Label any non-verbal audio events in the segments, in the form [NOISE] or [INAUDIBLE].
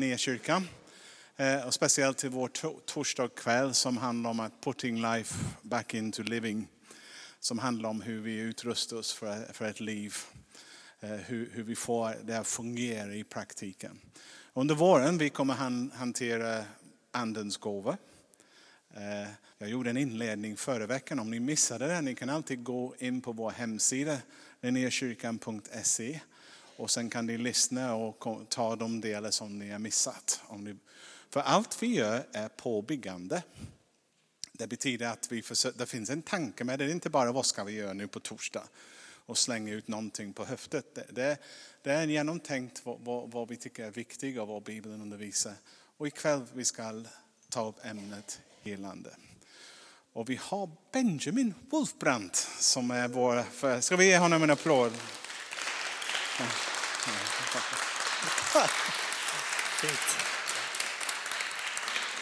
Nedkyrkan. Eh, och speciellt till vår torsdagskväll som handlar om att putting life back into living. Som handlar om hur vi utrustar oss för, för ett liv. Eh, hur, hur vi får det att fungera i praktiken. Under våren vi kommer han, hantera andens gåva. Eh, jag gjorde en inledning förra veckan. Om ni missade den, ni kan alltid gå in på vår hemsida, linnekyrkan.se och sen kan ni lyssna och ta de delar som ni har missat. Om ni, för allt vi gör är påbyggande. Det betyder att vi försöker, det finns en tanke med det. Det är inte bara vad ska vi göra nu på torsdag och slänga ut någonting på höftet. Det, det, det är genomtänkt vad, vad, vad vi tycker är viktigt och vad Bibeln undervisar. Och ikväll vi ska ta upp ämnet helande. Och vi har Benjamin Wolfbrandt som är vår... För, ska vi ge honom en applåd? Fint.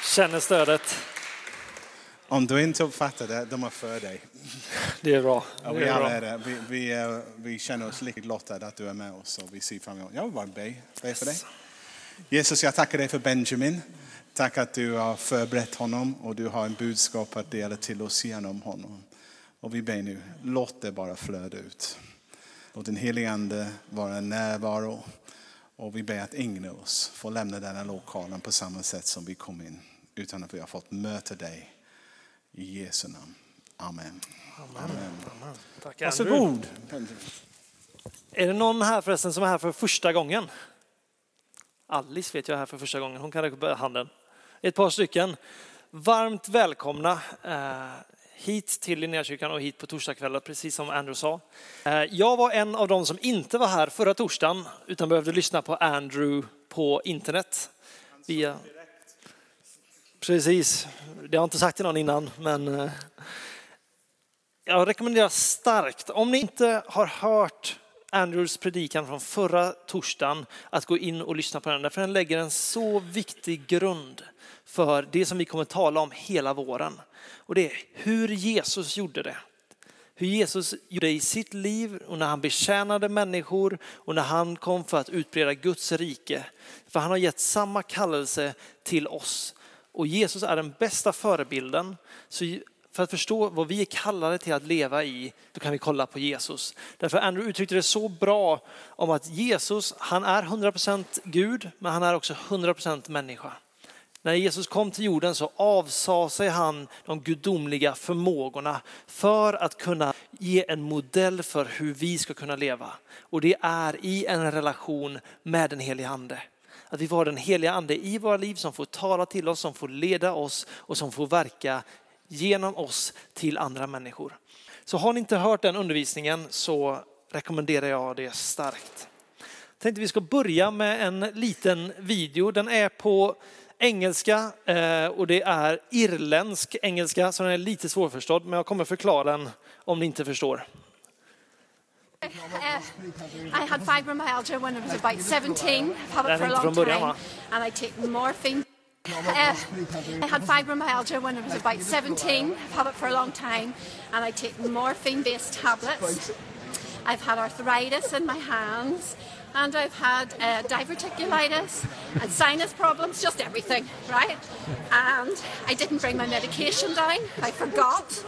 Känner stödet. Om du inte uppfattar det, de är för dig. Det är bra. Ja, Det vi, är bra. är det. Vi, vi, är- vi känner oss lyckligt lottade att du är med oss och vi ser fram emot. Jag vill bara be, be för dig. Jesus, jag tackar dig för Benjamin. Tack att du har förberett honom och du har en budskap att dela till oss genom honom. Och vi ber nu, låt det bara flöda ut. Låt den helige Ande vara närvaro. Och vi ber att ingen av oss får lämna denna lokalen på samma sätt som vi kom in. Utan att vi har fått möta dig. I Jesu namn. Amen. Amen. Tack Andrew. Varsågod. Är det någon här förresten som är här för första gången? Alice vet jag är här för första gången. Hon kan räcka upp handen. Ett par stycken. Varmt välkomna eh, hit till Linnéakyrkan och hit på torsdagskvällar, precis som Andrew sa. Eh, jag var en av dem som inte var här förra torsdagen utan behövde lyssna på Andrew på internet. Via... Precis, det har jag inte sagt till någon innan, men eh, jag rekommenderar starkt, om ni inte har hört Andrews predikan från förra torsdagen, att gå in och lyssna på den. Därför den lägger en så viktig grund för det som vi kommer tala om hela våren. Och det är hur Jesus gjorde det. Hur Jesus gjorde det i sitt liv och när han betjänade människor och när han kom för att utbreda Guds rike. För han har gett samma kallelse till oss. Och Jesus är den bästa förebilden. Så för att förstå vad vi är kallade till att leva i, då kan vi kolla på Jesus. Därför Andrew uttryckte det så bra om att Jesus, han är 100% Gud, men han är också 100% människa. När Jesus kom till jorden så avsade sig han de gudomliga förmågorna för att kunna ge en modell för hur vi ska kunna leva. Och det är i en relation med den helige ande. Att vi får den heliga ande i våra liv som får tala till oss, som får leda oss och som får verka genom oss till andra människor. Så har ni inte hört den undervisningen så rekommenderar jag det starkt. Jag tänkte vi ska börja med en liten video. Den är på engelska eh, och det är irländsk engelska så den är lite svårförstådd men jag kommer förklara den om ni inte förstår. Uh, I had fibromyalgia when I was about 17. I've had it for a inte long från början, time. va? And I take morphine. Uh, I had fibromyalgia when I was about 17. I've had it for a long time. And I take morphine based tablets. I've had arthritis in my hands. And I've had uh, diverticulitis and sinus problems, just everything, right? And I didn't bring my medication down. I forgot.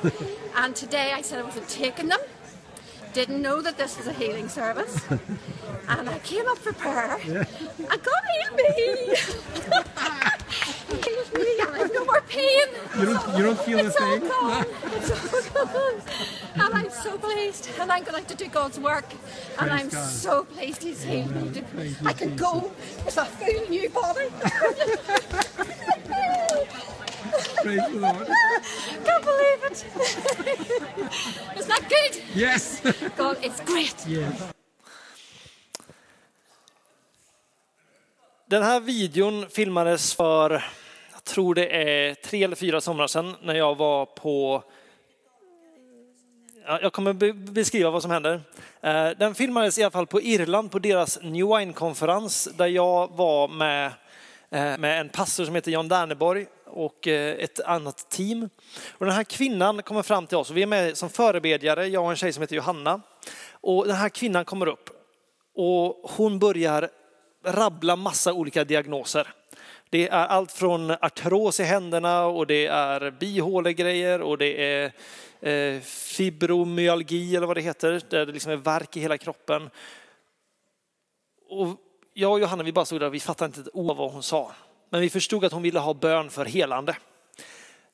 And today I said I wasn't taking them didn't know that this was a healing service. [LAUGHS] And I came up for prayer. And God healed me. [LAUGHS] he healed me I have no more pain. You don't- you don't feel it's a all thing? gone. It's all gone. And I'm so pleased. And I'm going to do God's work. And I'm God. so pleased He's healed me. Thank I can go with a full new body. [LAUGHS] Praise the Lord. Can't believe it. Isn't that good? Yes. God, it's great. yes. Den här videon filmades för, jag tror det är tre eller fyra somrar sedan när jag var på Ja, jag kommer be- beskriva vad som händer. Eh, Den filmades i alla fall på Irland på deras New Wine-konferens där jag var med, eh, med en pastor som heter John Derneborg och eh, ett annat team. Och den här kvinnan kommer fram till oss och vi är med som förebedjare, jag och en tjej som heter Johanna. Och den här kvinnan kommer upp och hon börjar rabbla massa olika diagnoser. Det är allt från artros i händerna och det är bihålegrejer och det är eh, fibromyalgi eller vad det heter, där det liksom är värk i hela kroppen. Och jag och Johanna vi bara stod där och vi fattade inte ett ord av vad hon sa. Men vi förstod att hon ville ha bön för helande.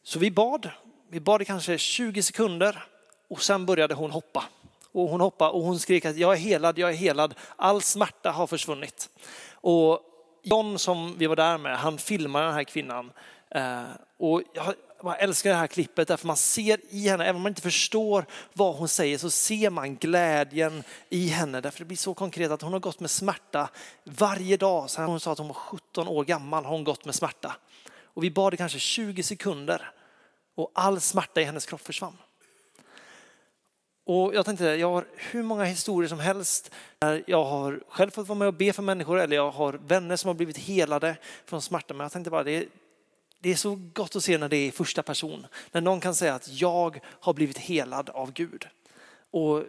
Så vi bad. Vi bad i kanske 20 sekunder och sen började hon hoppa. Och hon hoppade och hon skrek att jag är helad, jag är helad. All smärta har försvunnit. Och John som vi var där med, han filmade den här kvinnan. Eh, och jag jag älskar det här klippet därför man ser i henne, även om man inte förstår vad hon säger, så ser man glädjen i henne. Därför det blir så konkret att hon har gått med smärta varje dag. Sen hon sa att hon var 17 år gammal har hon gått med smärta. Och vi bad i kanske 20 sekunder och all smärta i hennes kropp försvann. Och jag tänkte, jag har hur många historier som helst där jag har själv fått vara med och be för människor eller jag har vänner som har blivit helade från smärta. Men jag tänkte bara, det är, det är så gott att se när det är i första person. När någon kan säga att jag har blivit helad av Gud. Och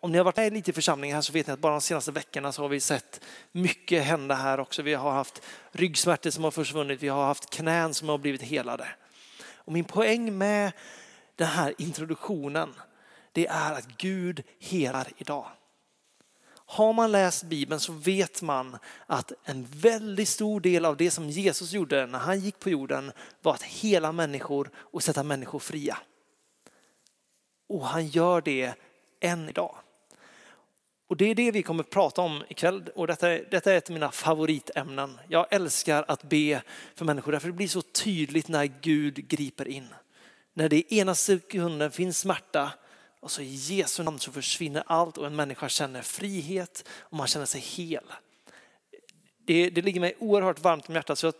om ni har varit med lite i församlingen här så vet ni att bara de senaste veckorna så har vi sett mycket hända här också. Vi har haft ryggsmärtor som har försvunnit, vi har haft knän som har blivit helade. Och min poäng med den här introduktionen det är att Gud helar idag. Har man läst Bibeln så vet man att en väldigt stor del av det som Jesus gjorde när han gick på jorden var att hela människor och sätta människor fria. Och han gör det än idag. Och det är det vi kommer att prata om ikväll och detta detta är ett av mina favoritämnen. Jag älskar att be för människor därför det blir så tydligt när Gud griper in. När det i ena sekunden finns smärta och så i Jesu namn så försvinner allt och en människa känner frihet och man känner sig hel. Det, det ligger mig oerhört varmt om hjärtat så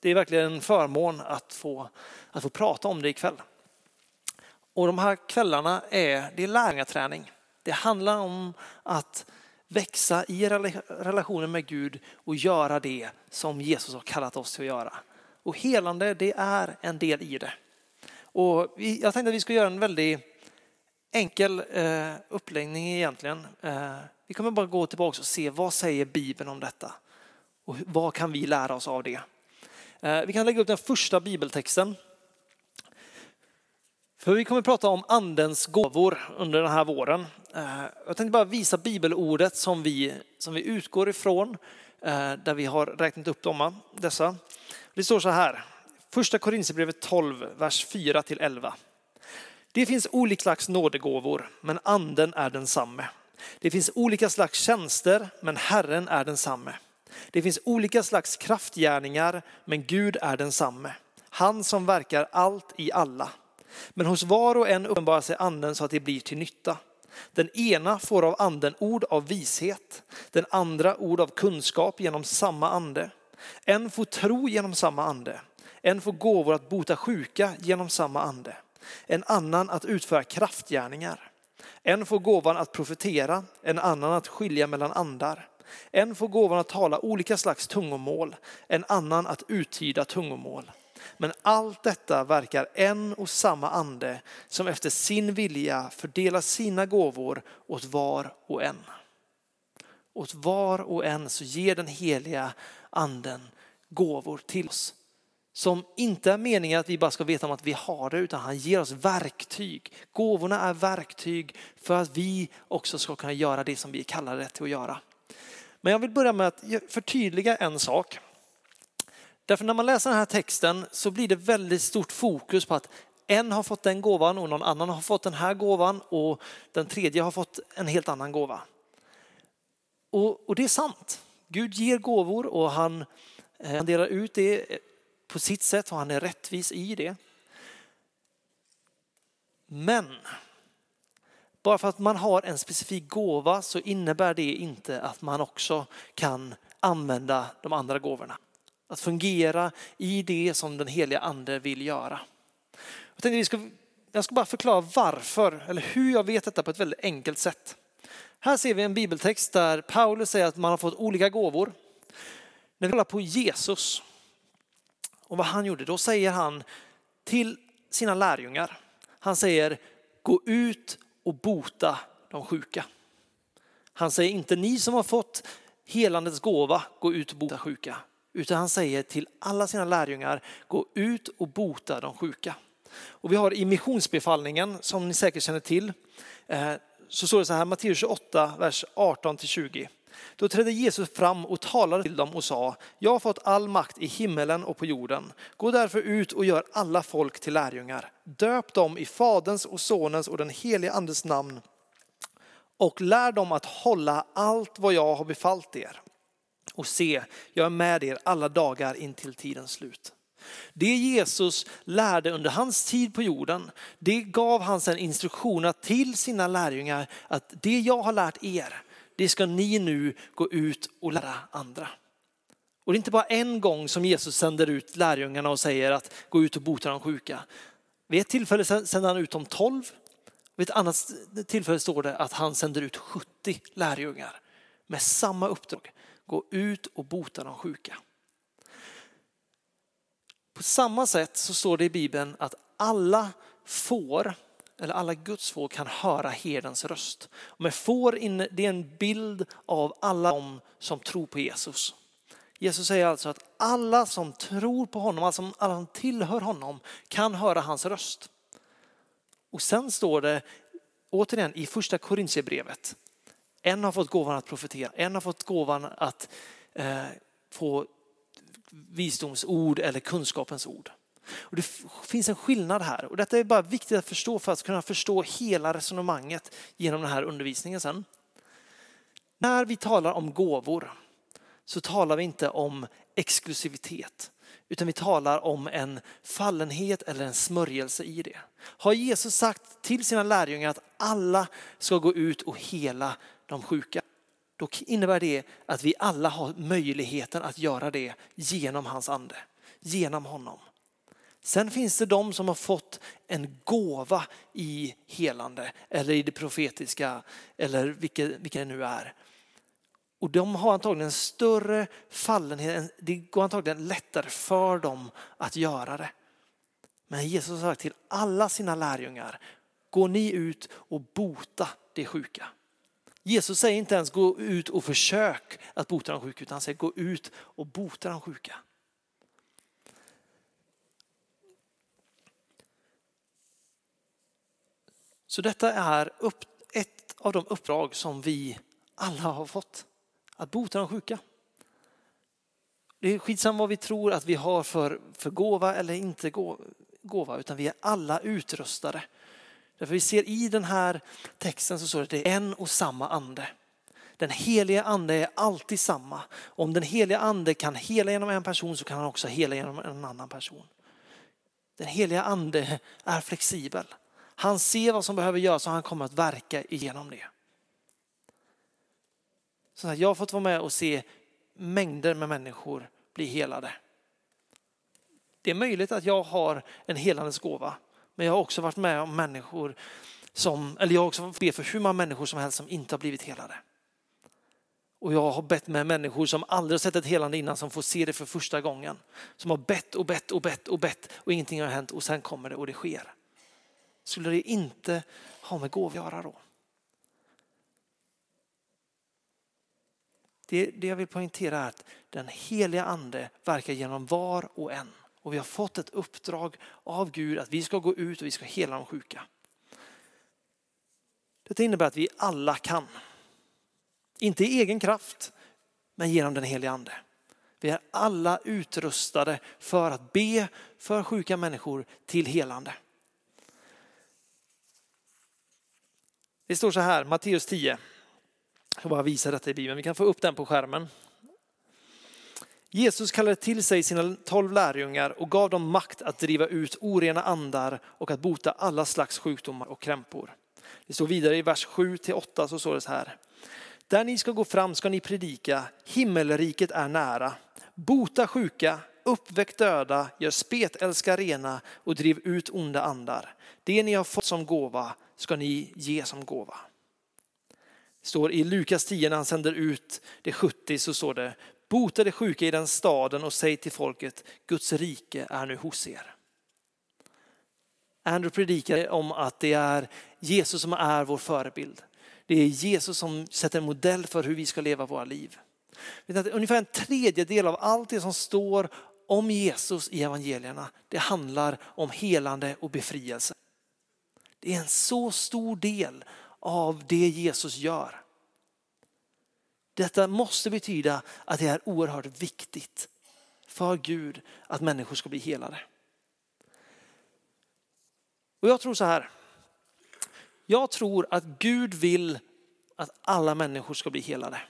det är verkligen en förmån att få, att få prata om det ikväll. Och de här kvällarna är, det är lärjungaträning. Det handlar om att växa i relationen med Gud och göra det som Jesus har kallat oss till att göra. Och helande, det är en del i det. Och jag tänkte att vi ska göra en väldigt enkel eh, uppläggning egentligen. Eh, vi kommer bara gå tillbaka och se vad säger Bibeln om detta och vad kan vi lära oss av det. Eh, vi kan lägga upp den första bibeltexten. För vi kommer prata om andens gåvor under den här våren. Eh, jag tänkte bara visa bibelordet som vi, som vi utgår ifrån, eh, där vi har räknat upp dem, dessa. Det står så här, första Korinthierbrevet 12, vers 4 till 11. Det finns olika slags nådegåvor, men anden är densamme. Det finns olika slags tjänster, men Herren är densamme. Det finns olika slags kraftgärningar, men Gud är densamme. Han som verkar allt i alla. Men hos var och en uppenbarar sig anden så att det blir till nytta. Den ena får av anden ord av vishet, den andra ord av kunskap genom samma ande. En får tro genom samma ande, en får gåvor att bota sjuka genom samma ande en annan att utföra kraftgärningar. En får gåvan att profetera, en annan att skilja mellan andar. En får gåvan att tala olika slags tungomål, en annan att uttyda tungomål. Men allt detta verkar en och samma ande som efter sin vilja fördelar sina gåvor åt var och en. Åt var och en så ger den heliga anden gåvor till oss som inte är meningen att vi bara ska veta om att vi har det, utan han ger oss verktyg. Gåvorna är verktyg för att vi också ska kunna göra det som vi är kallade till att göra. Men jag vill börja med att förtydliga en sak. Därför när man läser den här texten så blir det väldigt stort fokus på att en har fått den gåvan och någon annan har fått den här gåvan och den tredje har fått en helt annan gåva. Och, och det är sant. Gud ger gåvor och han, eh, han delar ut det på sitt sätt och han är rättvis i det. Men bara för att man har en specifik gåva så innebär det inte att man också kan använda de andra gåvorna. Att fungera i det som den heliga ande vill göra. Jag, tänkte vi ska, jag ska bara förklara varför, eller hur jag vet detta på ett väldigt enkelt sätt. Här ser vi en bibeltext där Paulus säger att man har fått olika gåvor. När vi kollar på Jesus och vad han gjorde, då säger han till sina lärjungar, han säger gå ut och bota de sjuka. Han säger inte ni som har fått helandets gåva, gå ut och bota sjuka. Utan han säger till alla sina lärjungar, gå ut och bota de sjuka. Och vi har i missionsbefallningen, som ni säkert känner till, eh, så står det så här, Matteus 28, vers 18-20. Då trädde Jesus fram och talade till dem och sa, jag har fått all makt i himmelen och på jorden. Gå därför ut och gör alla folk till lärjungar. Döp dem i Faderns och Sonens och den helige Andes namn och lär dem att hålla allt vad jag har befallt er. Och se, jag är med er alla dagar in till tidens slut. Det Jesus lärde under hans tid på jorden, det gav han sedan instruktioner till sina lärjungar att det jag har lärt er, det ska ni nu gå ut och lära andra. Och det är inte bara en gång som Jesus sänder ut lärjungarna och säger att gå ut och bota de sjuka. Vid ett tillfälle sänder han ut de tolv. Vid ett annat tillfälle står det att han sänder ut 70 lärjungar med samma uppdrag. Gå ut och bota de sjuka. På samma sätt så står det i Bibeln att alla får, eller alla Guds får kan höra herdens röst. Med får, det är en bild av alla de som tror på Jesus. Jesus säger alltså att alla som tror på honom, alltså alla som tillhör honom kan höra hans röst. Och sen står det återigen i första Korintierbrevet. En har fått gåvan att profetera, en har fått gåvan att eh, få visdomsord eller kunskapens ord. Och det finns en skillnad här och detta är bara viktigt att förstå för att kunna förstå hela resonemanget genom den här undervisningen sen. När vi talar om gåvor så talar vi inte om exklusivitet utan vi talar om en fallenhet eller en smörjelse i det. Har Jesus sagt till sina lärjungar att alla ska gå ut och hela de sjuka? Då innebär det att vi alla har möjligheten att göra det genom hans ande, genom honom. Sen finns det de som har fått en gåva i helande eller i det profetiska eller vilket, vilka det nu är. Och de har antagligen en större fallenhet, det går antagligen lättare för dem att göra det. Men Jesus har sagt till alla sina lärjungar, gå ni ut och bota det sjuka. Jesus säger inte ens gå ut och försök att bota de sjuka, utan han säger gå ut och bota de sjuka. Så detta är ett av de uppdrag som vi alla har fått att bota de sjuka. Det är skitsamma vad vi tror att vi har för, för gåva eller inte gåva, utan vi är alla utrustade. Därför vi ser i den här texten så står det att det är en och samma ande. Den heliga ande är alltid samma. Om den heliga ande kan hela genom en person så kan han också hela genom en annan person. Den heliga ande är flexibel. Han ser vad som behöver göras och han kommer att verka igenom det. Så jag har fått vara med och se mängder med människor bli helade. Det är möjligt att jag har en helandets gåva, men jag har också varit med om människor som, eller jag har också be för hur många människor som helst som inte har blivit helade. Och jag har bett med människor som aldrig har sett ett helande innan som får se det för första gången. Som har bett och bett och bett och bett och ingenting har hänt och sen kommer det och det sker. Skulle det inte ha med gåvor att göra då? Det, det jag vill poängtera är att den heliga ande verkar genom var och en. Och vi har fått ett uppdrag av Gud att vi ska gå ut och vi ska hela de sjuka. Detta innebär att vi alla kan. Inte i egen kraft, men genom den heliga ande. Vi är alla utrustade för att be för sjuka människor till helande. Det står så här, Matteus 10. Jag ska bara visa detta i Bibeln, vi kan få upp den på skärmen. Jesus kallade till sig sina tolv lärjungar och gav dem makt att driva ut orena andar och att bota alla slags sjukdomar och krämpor. Det står vidare i vers 7 till 8 så står det så här. Där ni ska gå fram ska ni predika, himmelriket är nära. Bota sjuka, uppväck döda, gör spetälska rena och driv ut onda andar. Det ni har fått som gåva ska ni ge som gåva. Det står i Lukas 10 när han sänder ut det 70 så står det Bota de sjuka i den staden och säg till folket Guds rike är nu hos er. Andrew predikar om att det är Jesus som är vår förebild. Det är Jesus som sätter en modell för hur vi ska leva våra liv. Ungefär en tredjedel av allt det som står om Jesus i evangelierna, det handlar om helande och befrielse. Det är en så stor del av det Jesus gör. Detta måste betyda att det är oerhört viktigt för Gud att människor ska bli helade. Och jag tror så här. Jag tror att Gud vill att alla människor ska bli helade.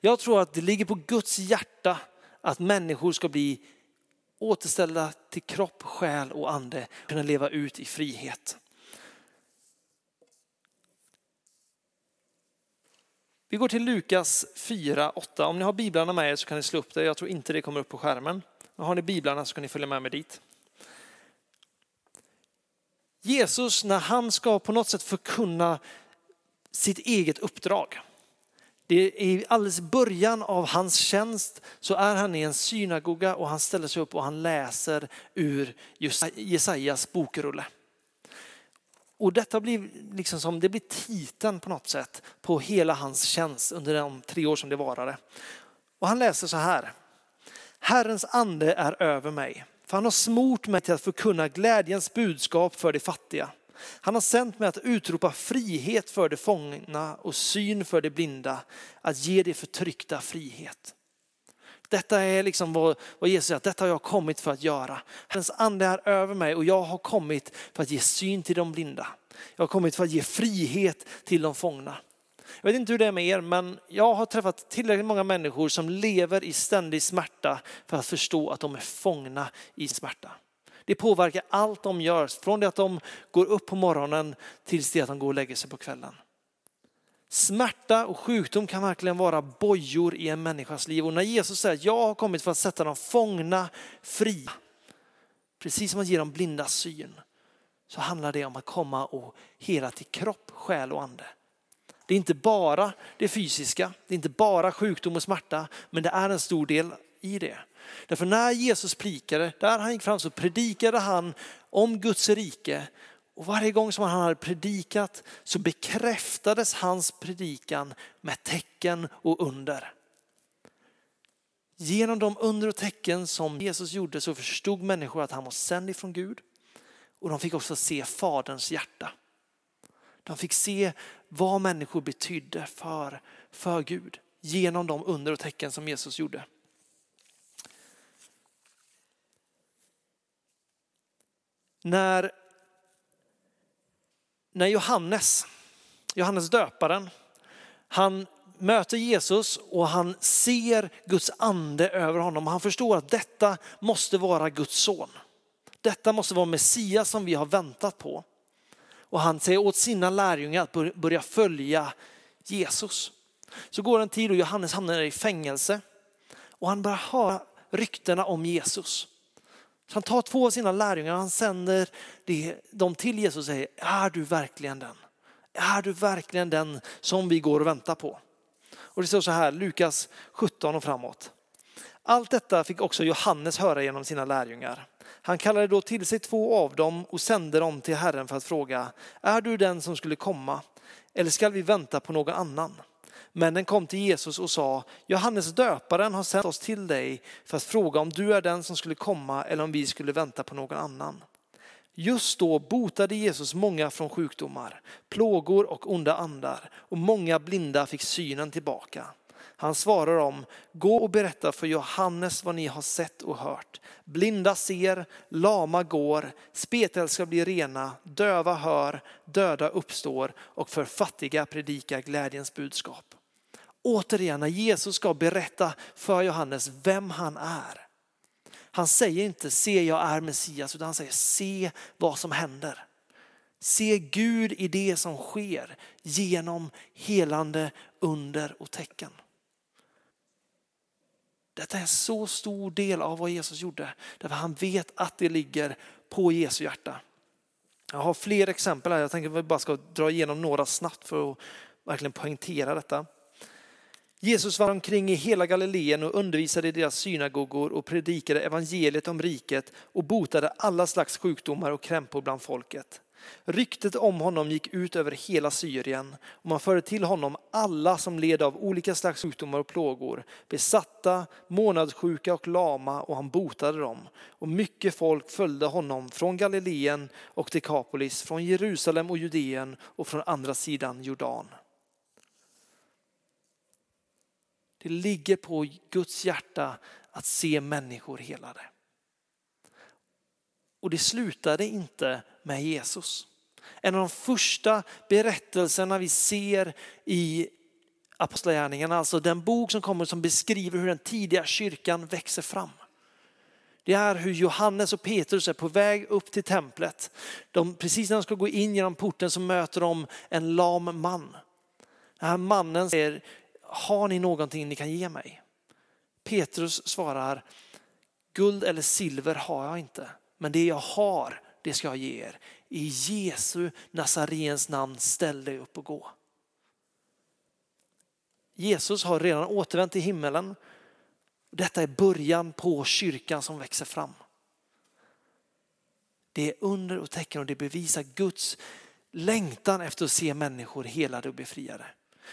Jag tror att det ligger på Guds hjärta att människor ska bli återställda till kropp, själ och ande, kunna leva ut i frihet. Vi går till Lukas 4, 8. Om ni har biblarna med er så kan ni slå upp det. Jag tror inte det kommer upp på skärmen. Men har ni biblarna så kan ni följa med mig dit. Jesus, när han ska på något sätt förkunna sitt eget uppdrag. Det är i alldeles början av hans tjänst så är han i en synagoga och han ställer sig upp och han läser ur Jesajas bokrulle. Och detta blir, liksom som, det blir titeln på något sätt på hela hans tjänst under de tre år som det varade. Och han läser så här. Herrens ande är över mig, för han har smort mig till att förkunna glädjens budskap för de fattiga. Han har sänt mig att utropa frihet för de fångna och syn för de blinda, att ge de förtryckta frihet. Detta är liksom vad, vad Jesus säger, detta har jag kommit för att göra. Hans ande är över mig och jag har kommit för att ge syn till de blinda. Jag har kommit för att ge frihet till de fångna. Jag vet inte hur det är med er, men jag har träffat tillräckligt många människor som lever i ständig smärta för att förstå att de är fångna i smärta. Det påverkar allt de gör, från det att de går upp på morgonen tills det att de går och lägger sig på kvällen. Smärta och sjukdom kan verkligen vara bojor i en människas liv. Och när Jesus säger att jag har kommit för att sätta de fångna fria, precis som att ge dem blinda syn, så handlar det om att komma och hela till kropp, själ och ande. Det är inte bara det fysiska, det är inte bara sjukdom och smärta, men det är en stor del i det. Därför när Jesus predikade, där han gick fram så predikade han om Guds rike och varje gång som han hade predikat så bekräftades hans predikan med tecken och under. Genom de under och tecken som Jesus gjorde så förstod människor att han var sänd ifrån Gud. Och de fick också se faderns hjärta. De fick se vad människor betydde för, för Gud genom de under och tecken som Jesus gjorde. När när Johannes, Johannes döparen, han möter Jesus och han ser Guds ande över honom. Han förstår att detta måste vara Guds son. Detta måste vara Messias som vi har väntat på. Och han säger åt sina lärjungar att börja följa Jesus. Så går en tid och Johannes hamnar i fängelse och han börjar höra ryktena om Jesus. Så han tar två av sina lärjungar och han sänder dem till Jesus och säger, är du verkligen den? Är du verkligen den som vi går och väntar på? Och det står så här, Lukas 17 och framåt. Allt detta fick också Johannes höra genom sina lärjungar. Han kallade då till sig två av dem och sände dem till Herren för att fråga, är du den som skulle komma? Eller skall vi vänta på någon annan? Männen kom till Jesus och sa, Johannes döparen har sänt oss till dig för att fråga om du är den som skulle komma eller om vi skulle vänta på någon annan. Just då botade Jesus många från sjukdomar, plågor och onda andar och många blinda fick synen tillbaka. Han svarar om, gå och berätta för Johannes vad ni har sett och hört. Blinda ser, lama går, spetälska blir rena, döva hör, döda uppstår och för fattiga predika glädjens budskap. Återigen när Jesus ska berätta för Johannes vem han är. Han säger inte se jag är Messias utan han säger se vad som händer. Se Gud i det som sker genom helande under och tecken. Detta är en så stor del av vad Jesus gjorde. Därför han vet att det ligger på Jesu hjärta. Jag har fler exempel här. Jag tänker att vi bara ska dra igenom några snabbt för att verkligen poängtera detta. Jesus var omkring i hela Galileen och undervisade i deras synagogor och predikade evangeliet om riket och botade alla slags sjukdomar och krämpor bland folket. Ryktet om honom gick ut över hela Syrien och man förde till honom alla som led av olika slags sjukdomar och plågor, besatta, månadssjuka och lama och han botade dem. Och mycket folk följde honom från Galileen och Dekapolis, från Jerusalem och Judeen och från andra sidan Jordan. Det ligger på Guds hjärta att se människor helade. Och det slutade inte med Jesus. En av de första berättelserna vi ser i Apostlagärningarna, alltså den bok som kommer som beskriver hur den tidiga kyrkan växer fram. Det är hur Johannes och Petrus är på väg upp till templet. De, precis när de ska gå in genom porten så möter de en lam man. Den här mannen säger, har ni någonting ni kan ge mig? Petrus svarar, guld eller silver har jag inte, men det jag har, det ska jag ge er. I Jesu Nazarens namn, ställ dig upp och gå. Jesus har redan återvänt till himmelen. Detta är början på kyrkan som växer fram. Det är under och tecken och det bevisar Guds längtan efter att se människor helade och befriade.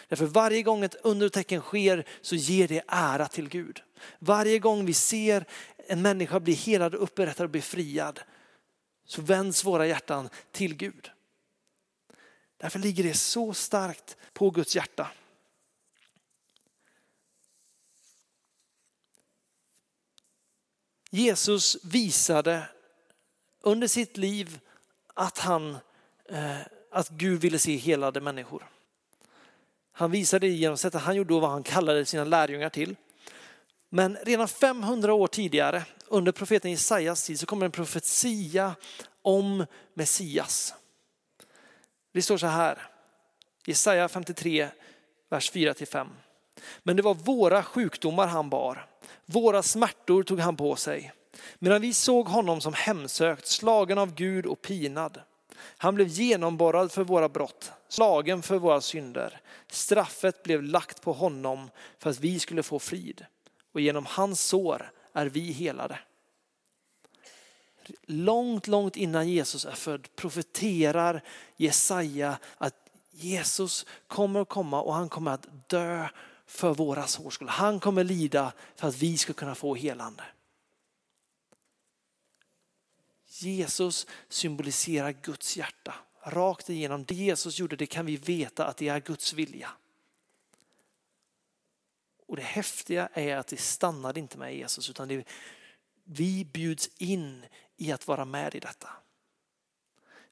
Därför varje gång ett undertecken sker så ger det ära till Gud. Varje gång vi ser en människa bli helad, upprättad och befriad så vänds våra hjärtan till Gud. Därför ligger det så starkt på Guds hjärta. Jesus visade under sitt liv att, han, eh, att Gud ville se helade människor. Han visade det genom sättet han gjorde och vad han kallade sina lärjungar till. Men redan 500 år tidigare, under profeten Jesajas tid, så kommer en profetia om Messias. Det står så här, Jesaja 53, vers 4-5. Men det var våra sjukdomar han bar, våra smärtor tog han på sig. Medan vi såg honom som hemsökt, slagen av Gud och pinad. Han blev genomborrad för våra brott, slagen för våra synder. Straffet blev lagt på honom för att vi skulle få frid. Och genom hans sår är vi helade. Långt, långt innan Jesus är född profeterar Jesaja att Jesus kommer att komma och han kommer att dö för våra sårs skull. Han kommer lida för att vi ska kunna få helande. Jesus symboliserar Guds hjärta. Rakt igenom det Jesus gjorde, det kan vi veta att det är Guds vilja. Och det häftiga är att det stannade inte med Jesus utan det, vi bjuds in i att vara med i detta.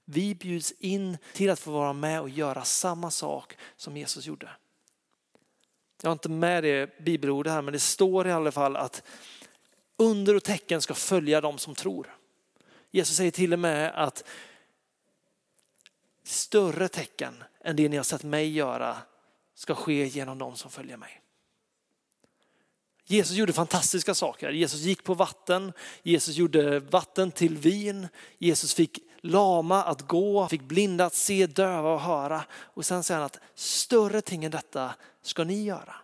Vi bjuds in till att få vara med och göra samma sak som Jesus gjorde. Jag har inte med det bibelordet här men det står i alla fall att under och tecken ska följa dem som tror. Jesus säger till och med att större tecken än det ni har sett mig göra ska ske genom dem som följer mig. Jesus gjorde fantastiska saker. Jesus gick på vatten, Jesus gjorde vatten till vin, Jesus fick lama att gå, fick blinda att se, döva och höra. Och sen säger han att större ting än detta ska ni göra.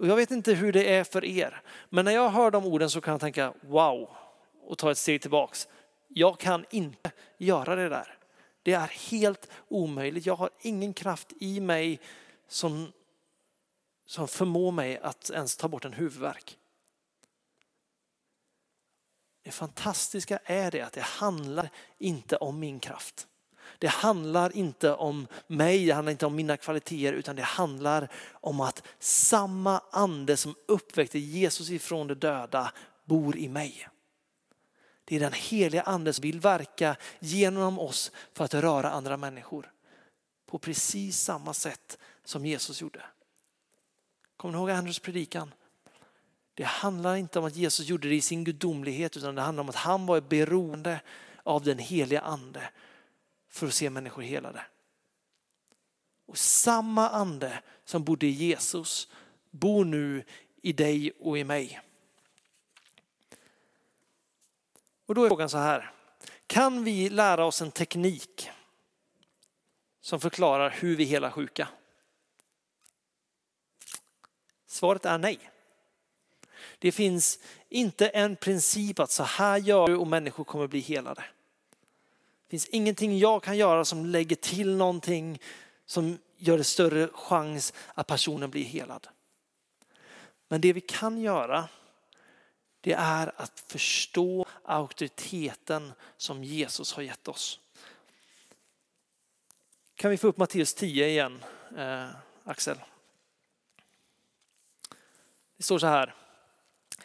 Och jag vet inte hur det är för er, men när jag hör de orden så kan jag tänka wow och ta ett steg tillbaks. Jag kan inte göra det där. Det är helt omöjligt. Jag har ingen kraft i mig som som förmår mig att ens ta bort en huvudvärk. Det fantastiska är det att det handlar inte om min kraft. Det handlar inte om mig, det handlar inte om mina kvaliteter utan det handlar om att samma ande som uppväckte Jesus ifrån de döda bor i mig. Det är den heliga ande som vill verka genom oss för att röra andra människor. På precis samma sätt som Jesus gjorde. Kommer ni ihåg Andrews predikan? Det handlar inte om att Jesus gjorde det i sin gudomlighet utan det handlar om att han var beroende av den heliga ande för att se människor helade. Och samma ande som bodde i Jesus bor nu i dig och i mig. Och då är frågan så här. Kan vi lära oss en teknik som förklarar hur vi helar sjuka? Svaret är nej. Det finns inte en princip att så här gör du och människor kommer bli helade. Det finns ingenting jag kan göra som lägger till någonting som gör det större chans att personen blir helad. Men det vi kan göra det är att förstå auktoriteten som Jesus har gett oss. Kan vi få upp Matteus 10 igen, eh, Axel? Det står så här.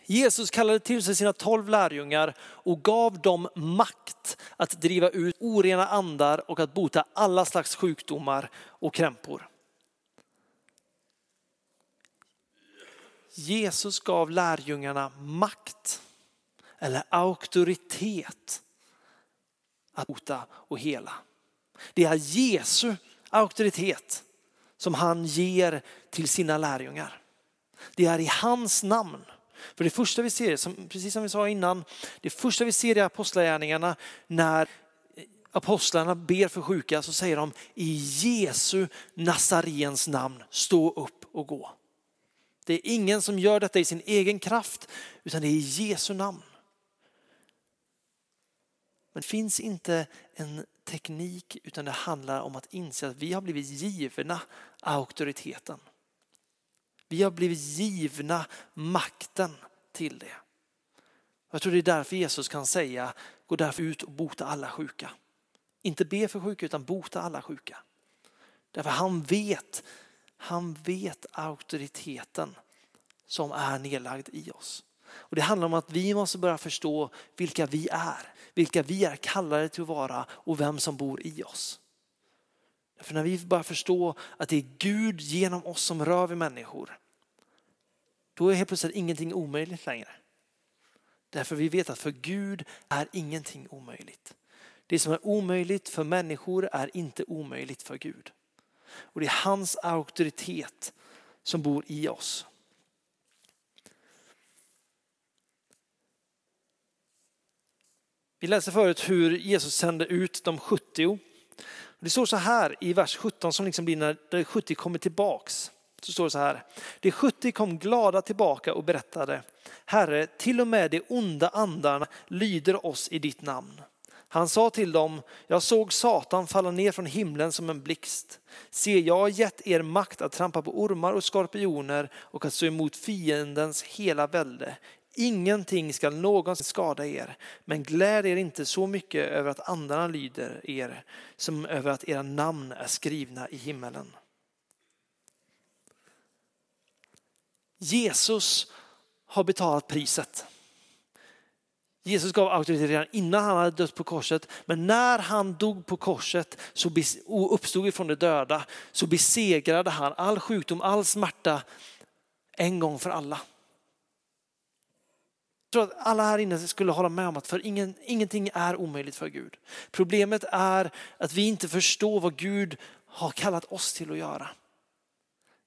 Jesus kallade till sig sina tolv lärjungar och gav dem makt att driva ut orena andar och att bota alla slags sjukdomar och krämpor. Jesus gav lärjungarna makt eller auktoritet att bota och hela. Det är Jesu auktoritet som han ger till sina lärjungar. Det är i hans namn. För det första vi ser, som, precis som vi sa innan, det första vi ser i apostlagärningarna när apostlarna ber för sjuka så säger de i Jesu Nazarens namn stå upp och gå. Det är ingen som gör detta i sin egen kraft utan det är i Jesu namn. Men det finns inte en teknik utan det handlar om att inse att vi har blivit givna auktoriteten. Vi har blivit givna makten till det. Jag tror det är därför Jesus kan säga, gå därför ut och bota alla sjuka. Inte be för sjuka utan bota alla sjuka. Därför han vet, han vet auktoriteten som är nedlagd i oss. Och det handlar om att vi måste börja förstå vilka vi är, vilka vi är kallade till att vara och vem som bor i oss. För när vi börjar förstå att det är Gud genom oss som rör vid människor, då är helt plötsligt ingenting omöjligt längre. Därför vi vet att för Gud är ingenting omöjligt. Det som är omöjligt för människor är inte omöjligt för Gud. Och det är hans auktoritet som bor i oss. Vi läste förut hur Jesus sände ut de 70 det står så här i vers 17 som liksom blir när de 70 kommer tillbaks. Så står det så här. De 70 kom glada tillbaka och berättade. Herre, till och med de onda andarna lyder oss i ditt namn. Han sa till dem, jag såg Satan falla ner från himlen som en blixt. Se, jag har gett er makt att trampa på ormar och skorpioner och att stå emot fiendens hela välde. Ingenting ska någonsin skada er, men gläd er inte så mycket över att andarna lyder er som över att era namn är skrivna i himmelen. Jesus har betalat priset. Jesus gav auktoritet redan innan han hade dött på korset, men när han dog på korset så uppstod ifrån de döda så besegrade han all sjukdom, all smärta en gång för alla Jag tror att alla här inne skulle hålla med om att för ingen, ingenting är omöjligt för Gud. Problemet är att vi inte förstår vad Gud har kallat oss till att göra.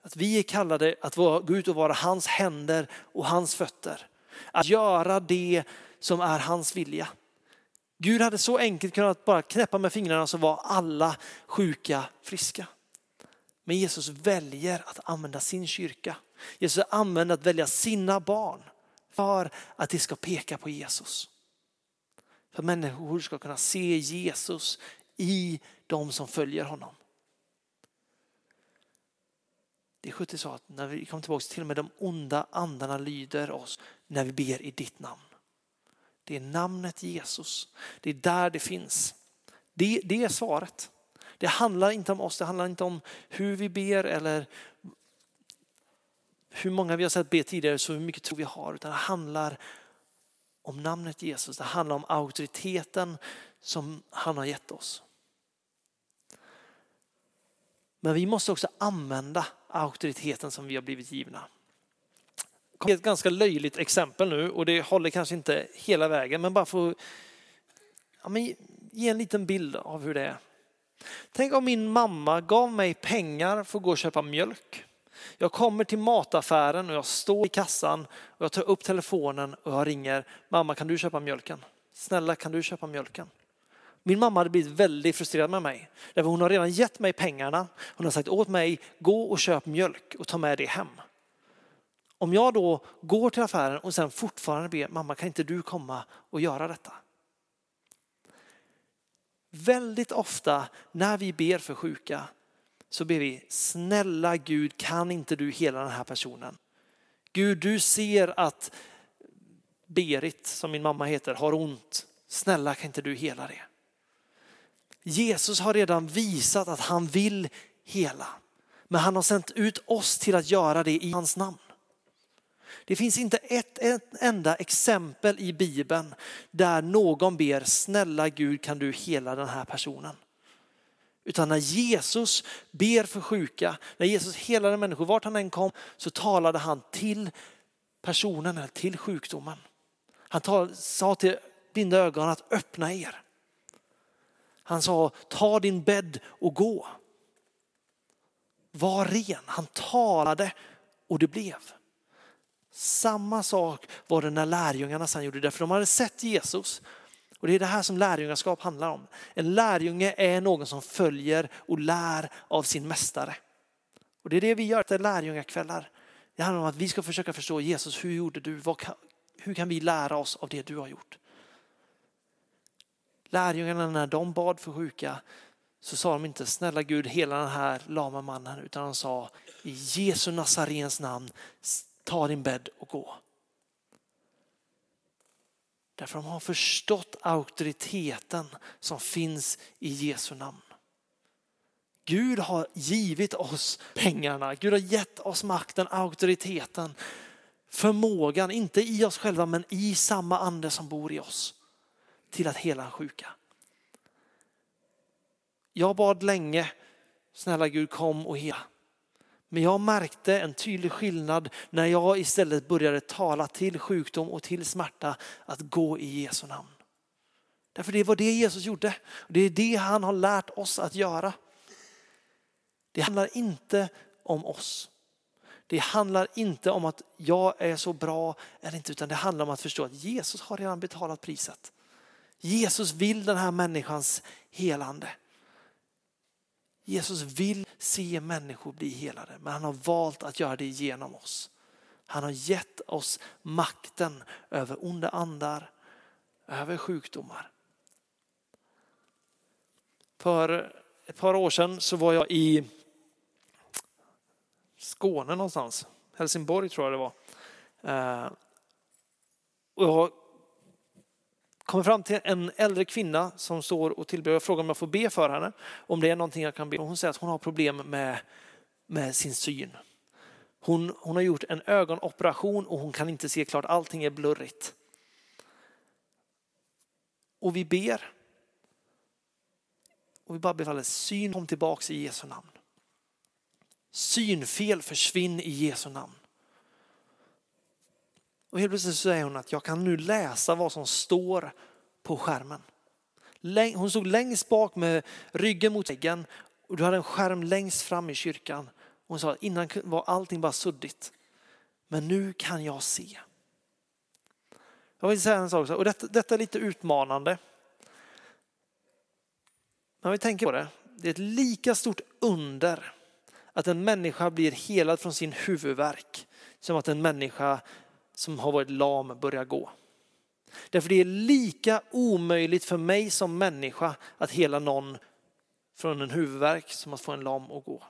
Att vi är kallade att gå ut och vara hans händer och hans fötter. Att göra det som är hans vilja. Gud hade så enkelt kunnat bara knäppa med fingrarna så var alla sjuka friska. Men Jesus väljer att använda sin kyrka. Jesus använder att välja sina barn för att de ska peka på Jesus. För att människor ska kunna se Jesus i de som följer honom. Det är 70 så att när vi kommer tillbaka till och med de onda andarna lyder oss när vi ber i ditt namn. Det är namnet Jesus. Det är där det finns. Det, det är svaret. Det handlar inte om oss, det handlar inte om hur vi ber eller hur många vi har sett be tidigare, så hur mycket tro vi har, utan det handlar om namnet Jesus. Det handlar om auktoriteten som han har gett oss. Men vi måste också använda auktoriteten som vi har blivit givna. Ett ganska löjligt exempel nu och det håller kanske inte hela vägen men bara för ja, men ge en liten bild av hur det är. Tänk om min mamma gav mig pengar för att gå och köpa mjölk. Jag kommer till mataffären och jag står i kassan och jag tar upp telefonen och jag ringer. Mamma kan du köpa mjölken? Snälla kan du köpa mjölken? Min mamma hade blivit väldigt frustrerad med mig. Därför hon har redan gett mig pengarna. Hon har sagt åt mig, gå och köp mjölk och ta med det hem. Om jag då går till affären och sen fortfarande ber, mamma kan inte du komma och göra detta? Väldigt ofta när vi ber för sjuka så ber vi, snälla Gud kan inte du hela den här personen? Gud du ser att Berit, som min mamma heter, har ont. Snälla kan inte du hela det? Jesus har redan visat att han vill hela. Men han har sänt ut oss till att göra det i hans namn. Det finns inte ett, ett enda exempel i Bibeln där någon ber, snälla Gud kan du hela den här personen. Utan när Jesus ber för sjuka, när Jesus helade människor, vart han än kom, så talade han till personen eller till sjukdomen. Han tal, sa till blinda ögon att öppna er. Han sa ta din bädd och gå. Var ren. Han talade och det blev. Samma sak var det när lärjungarna sen gjorde det, för de hade sett Jesus. Och det är det här som lärjungaskap handlar om. En lärjunge är någon som följer och lär av sin mästare. Och det är det vi gör till lärjungakvällar. Det handlar om att vi ska försöka förstå Jesus, hur gjorde du? Kan, hur kan vi lära oss av det du har gjort? Lärjungarna när de bad för sjuka så sa de inte snälla Gud hela den här lama mannen utan de sa i Jesu Nazarens namn ta din bädd och gå. Därför de har förstått auktoriteten som finns i Jesu namn. Gud har givit oss pengarna, Gud har gett oss makten, auktoriteten, förmågan, inte i oss själva men i samma ande som bor i oss till att hela en sjuka. Jag bad länge, snälla Gud kom och hela. Men jag märkte en tydlig skillnad när jag istället började tala till sjukdom och till smärta att gå i Jesu namn. Därför det var det Jesus gjorde. Det är det han har lärt oss att göra. Det handlar inte om oss. Det handlar inte om att jag är så bra eller inte, utan det handlar om att förstå att Jesus har redan betalat priset. Jesus vill den här människans helande. Jesus vill se människor bli helade, men han har valt att göra det genom oss. Han har gett oss makten över onda andar, över sjukdomar. För ett par år sedan så var jag i Skåne någonstans, Helsingborg tror jag det var. Eh, och jag kommer fram till en äldre kvinna som står och tillber. Jag frågar om jag får be för henne, om det är någonting jag kan be. Hon säger att hon har problem med, med sin syn. Hon, hon har gjort en ögonoperation och hon kan inte se klart, allting är blurrigt. Och vi ber. Och vi bara befaller syn kom tillbaks i Jesu namn. Synfel försvinn i Jesu namn. Och helt plötsligt säger hon att jag kan nu läsa vad som står på skärmen. Hon stod längst bak med ryggen mot väggen och du hade en skärm längst fram i kyrkan. Hon sa att innan var allting bara suddigt. Men nu kan jag se. Jag vill säga en sak, och detta, detta är lite utmanande. Men vi tänker på det, det är ett lika stort under att en människa blir helad från sin huvudvärk som att en människa som har varit lam börjar gå. Därför det är lika omöjligt för mig som människa att hela någon från en huvudvärk som att få en lam att gå.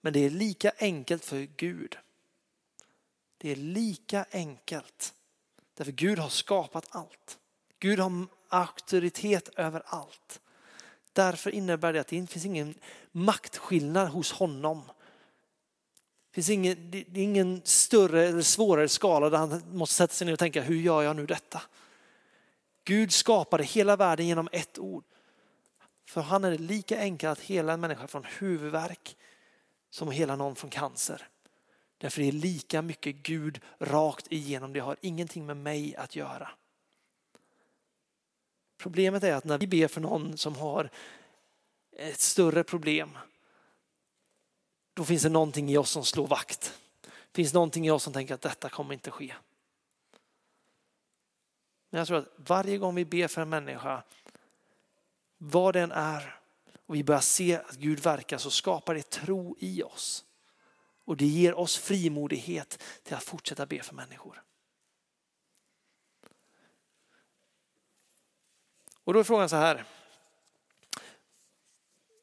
Men det är lika enkelt för Gud. Det är lika enkelt. Därför Gud har skapat allt. Gud har auktoritet över allt. Därför innebär det att det finns ingen maktskillnad hos honom finns ingen, det är ingen större eller svårare skala där han måste sätta sig ner och tänka, hur gör jag nu detta? Gud skapade hela världen genom ett ord. För han är det lika enkelt att hela en människa från huvudvärk som att hela någon från cancer. Därför är det lika mycket Gud rakt igenom. Det har ingenting med mig att göra. Problemet är att när vi ber för någon som har ett större problem då finns det någonting i oss som slår vakt. Det finns någonting i oss som tänker att detta kommer inte ske. Men jag tror att varje gång vi ber för en människa, vad den är, och vi börjar se att Gud verkar så skapar det tro i oss. Och det ger oss frimodighet till att fortsätta be för människor. Och då är frågan så här,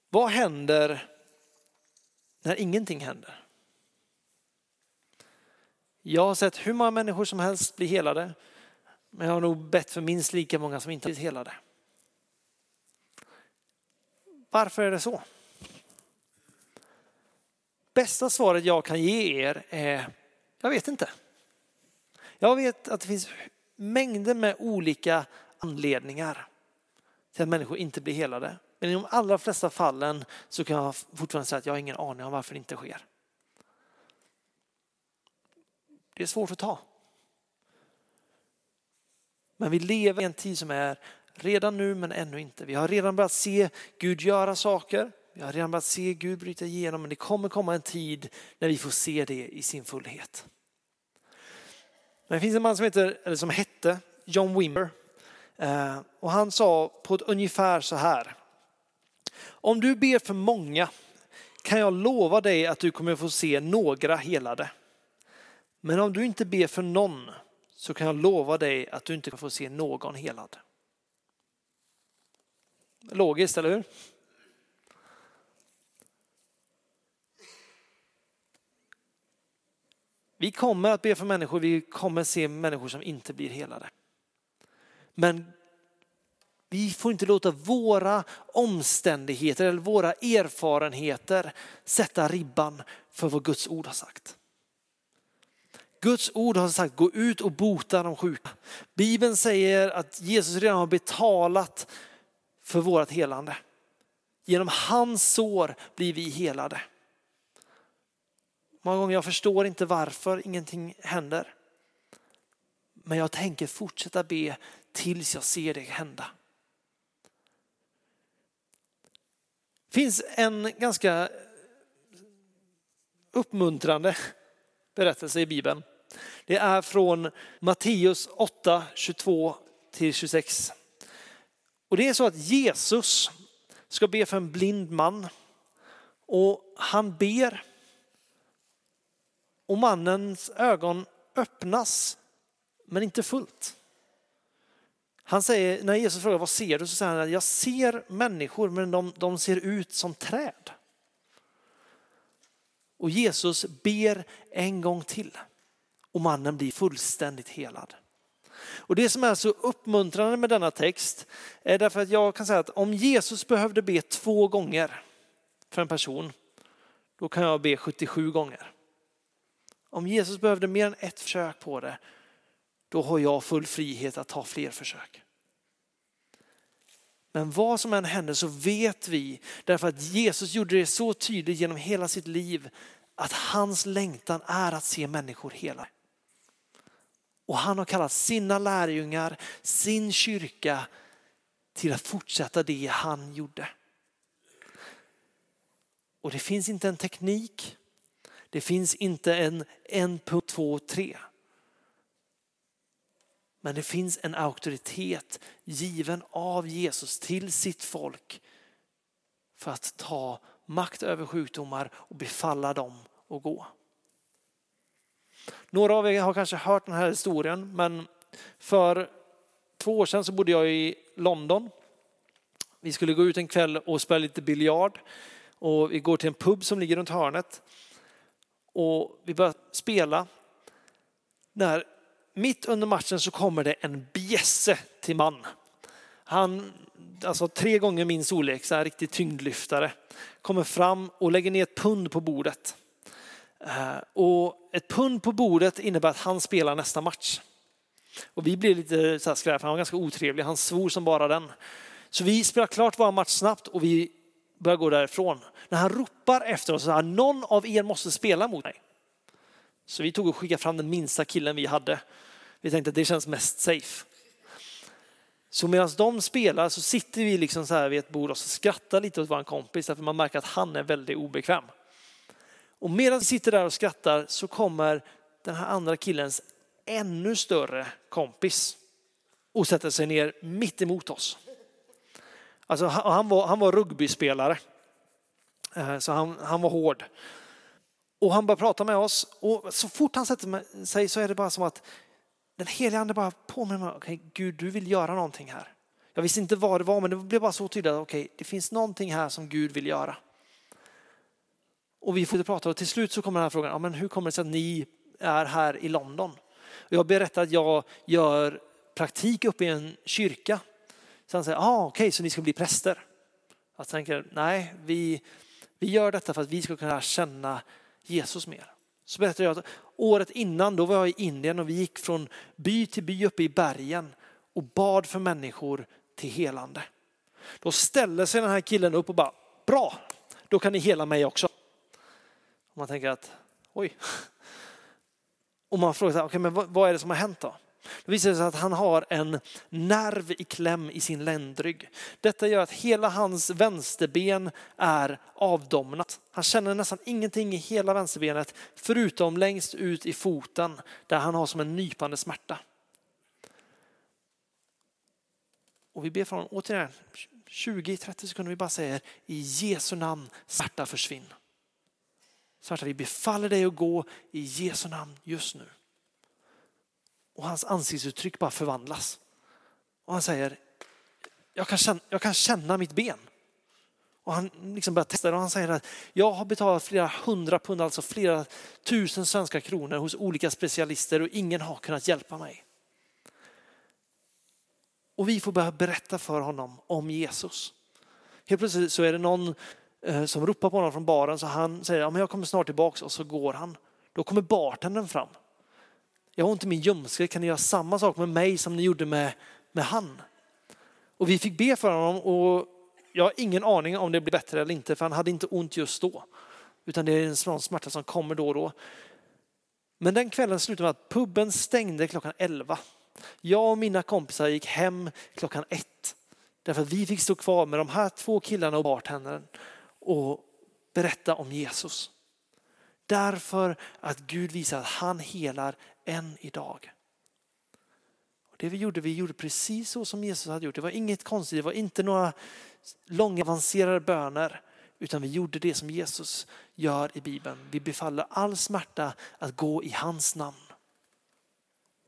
Vad händer när ingenting händer? Jag har sett hur många människor som helst bli helade, men jag har nog bett för minst lika många som inte blivit helade. Varför är det så? Bästa svaret jag kan ge er är, jag vet inte. Jag vet att det finns mängder med olika anledningar till att människor inte blir helade. Men i de allra flesta fallen så kan jag fortfarande säga att jag har ingen aning om varför det inte sker. Det är svårt att ta. Men vi lever i en tid som är redan nu men ännu inte. Vi har redan börjat se Gud göra saker. Vi har redan börjat se Gud bryta igenom men det kommer komma en tid när vi får se det i sin fullhet. Men det finns en man som, heter, eller som hette John Wimber eh, och han sa på ett ungefär så här. Om du ber för många kan jag lova dig att du kommer få se några helade. Men om du inte ber för någon så kan jag lova dig att du inte kommer få se någon helad. Logiskt, eller hur? Vi kommer att be för människor, vi kommer se människor som inte blir helade. Men vi får inte låta våra omständigheter eller våra erfarenheter sätta ribban för vad Guds ord har sagt. Guds ord har sagt gå ut och bota de sjuka. Bibeln säger att Jesus redan har betalat för vårt helande. Genom hans sår blir vi helade. Många gånger jag förstår inte varför ingenting händer. Men jag tänker fortsätta be tills jag ser det hända. Finns en ganska uppmuntrande berättelse i Bibeln. Det är från Matteus 8, 22 till 26. Och det är så att Jesus ska be för en blind man och han ber och mannens ögon öppnas men inte fullt. Han säger, när Jesus frågar vad ser du? Så säger han, jag ser människor men de, de ser ut som träd. Och Jesus ber en gång till och mannen blir fullständigt helad. Och det som är så uppmuntrande med denna text är därför att jag kan säga att om Jesus behövde be två gånger för en person, då kan jag be 77 gånger. Om Jesus behövde mer än ett försök på det, då har jag full frihet att ta fler försök. Men vad som än händer så vet vi, därför att Jesus gjorde det så tydligt genom hela sitt liv, att hans längtan är att se människor hela. Och han har kallat sina lärjungar, sin kyrka till att fortsätta det han gjorde. Och det finns inte en teknik, det finns inte en 1.2.3. Men det finns en auktoritet given av Jesus till sitt folk för att ta makt över sjukdomar och befalla dem att gå. Några av er har kanske hört den här historien, men för två år sedan så bodde jag i London. Vi skulle gå ut en kväll och spela lite biljard och vi går till en pub som ligger runt hörnet. Och vi börjar spela. När mitt under matchen så kommer det en bjässe till man. Han, alltså tre gånger min storlek, så här riktig tyngdlyftare, kommer fram och lägger ner ett pund på bordet. Eh, och ett pund på bordet innebär att han spelar nästa match. Och vi blev lite så här skräp, han var ganska otrevlig, han svor som bara den. Så vi spelar klart vår match snabbt och vi börjar gå därifrån. När han ropar efter oss så här, någon av er måste spela mot mig. Så vi tog och skickade fram den minsta killen vi hade. Vi tänkte att det känns mest safe. Så medan de spelar så sitter vi liksom så här vid ett bord och skrattar lite åt vår kompis därför man märker att han är väldigt obekväm. Och medan vi sitter där och skrattar så kommer den här andra killens ännu större kompis och sätter sig ner mitt emot oss. Alltså han var, han var rugbyspelare. Eh, så han, han var hård. Och han börjar prata med oss och så fort han sätter sig så är det bara som att den helige ande bara påminner mig, okay, Gud du vill göra någonting här. Jag visste inte vad det var, men det blev bara så tydligt att okej, det finns någonting här som Gud vill göra. Och vi fortsätter prata och till slut så kommer den här frågan, ja, men hur kommer det sig att ni är här i London? Och jag berättar att jag gör praktik uppe i en kyrka. Så han säger, ah, okej, så ni ska bli präster? Jag tänker, nej, vi, vi gör detta för att vi ska kunna känna Jesus mer. Så berättar jag att året innan, då var jag i Indien och vi gick från by till by uppe i bergen och bad för människor till helande. Då ställer sig den här killen upp och bara, bra, då kan ni hela mig också. Och man tänker att, oj. Och man frågar, okej, okay, men vad är det som har hänt då? Det visar sig att han har en nerv i kläm i sin ländrygg. Detta gör att hela hans vänsterben är avdomnat. Han känner nästan ingenting i hela vänsterbenet förutom längst ut i foten där han har som en nypande smärta. Och vi ber för honom återigen 20-30 sekunder. Vi bara säger i Jesu namn smärta försvinn. Smärta vi befaller dig att gå i Jesu namn just nu. Och hans ansiktsuttryck bara förvandlas. Och han säger, jag kan känna, jag kan känna mitt ben. Och han liksom börjar testa det och han säger att jag har betalat flera hundra pund, alltså flera tusen svenska kronor hos olika specialister och ingen har kunnat hjälpa mig. Och vi får börja berätta för honom om Jesus. Helt plötsligt så är det någon eh, som ropar på honom från baren så han säger ja, jag kommer snart tillbaka och så går han. Då kommer bartendern fram jag har ont i min ljumske, kan ni göra samma sak med mig som ni gjorde med, med han? Och vi fick be för honom och jag har ingen aning om det blir bättre eller inte för han hade inte ont just då. Utan det är en sån smärta som kommer då och då. Men den kvällen slutade med att puben stängde klockan 11. Jag och mina kompisar gick hem klockan ett. Därför att vi fick stå kvar med de här två killarna och bartendern och berätta om Jesus. Därför att Gud visar att han helar än idag. Och det vi gjorde, vi gjorde precis så som Jesus hade gjort. Det var inget konstigt, det var inte några långa avancerade böner. Utan vi gjorde det som Jesus gör i Bibeln. Vi befaller all smärta att gå i hans namn.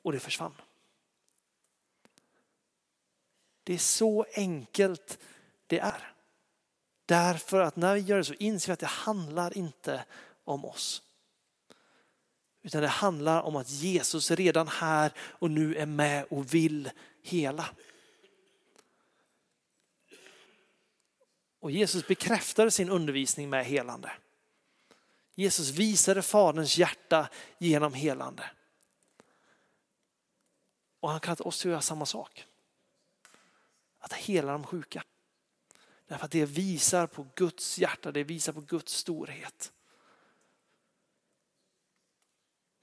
Och det försvann. Det är så enkelt det är. Därför att när vi gör det så inser vi att det handlar inte om oss. Utan det handlar om att Jesus redan här och nu är med och vill hela. Och Jesus bekräftade sin undervisning med helande. Jesus visade Faderns hjärta genom helande. Och han kallar oss till att göra samma sak. Att hela de sjuka. Därför att det visar på Guds hjärta, det visar på Guds storhet.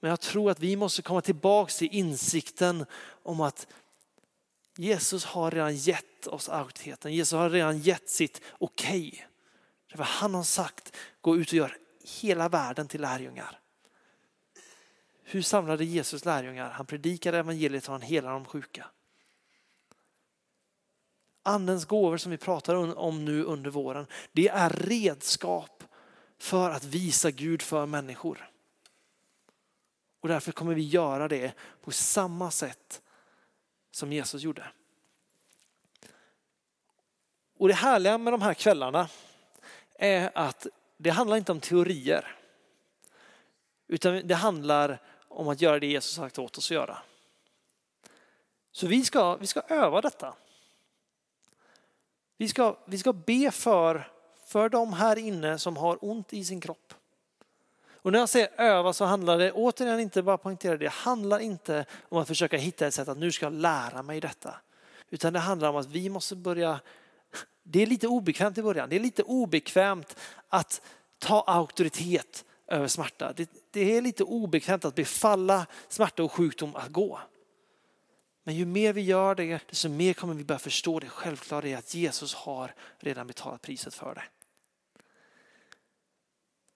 Men jag tror att vi måste komma tillbaka till insikten om att Jesus har redan gett oss auktoriteten. Jesus har redan gett sitt okej. Okay. Han har sagt, gå ut och gör hela världen till lärjungar. Hur samlade Jesus lärjungar? Han predikade evangeliet och han helade de sjuka. Andens gåvor som vi pratar om nu under våren, det är redskap för att visa Gud för människor. Och därför kommer vi göra det på samma sätt som Jesus gjorde. Och det härliga med de här kvällarna är att det handlar inte om teorier. Utan det handlar om att göra det Jesus sagt åt oss att göra. Så vi ska, vi ska öva detta. Vi ska, vi ska be för, för de här inne som har ont i sin kropp. Och när jag säger öva så handlar det återigen inte bara poängtera det, handlar inte om att försöka hitta ett sätt att nu ska jag lära mig detta. Utan det handlar om att vi måste börja, det är lite obekvämt i början, det är lite obekvämt att ta auktoritet över smärta. Det, det är lite obekvämt att befalla smärta och sjukdom att gå. Men ju mer vi gör det, desto mer kommer vi börja förstå det självklara i att Jesus har redan betalat priset för det.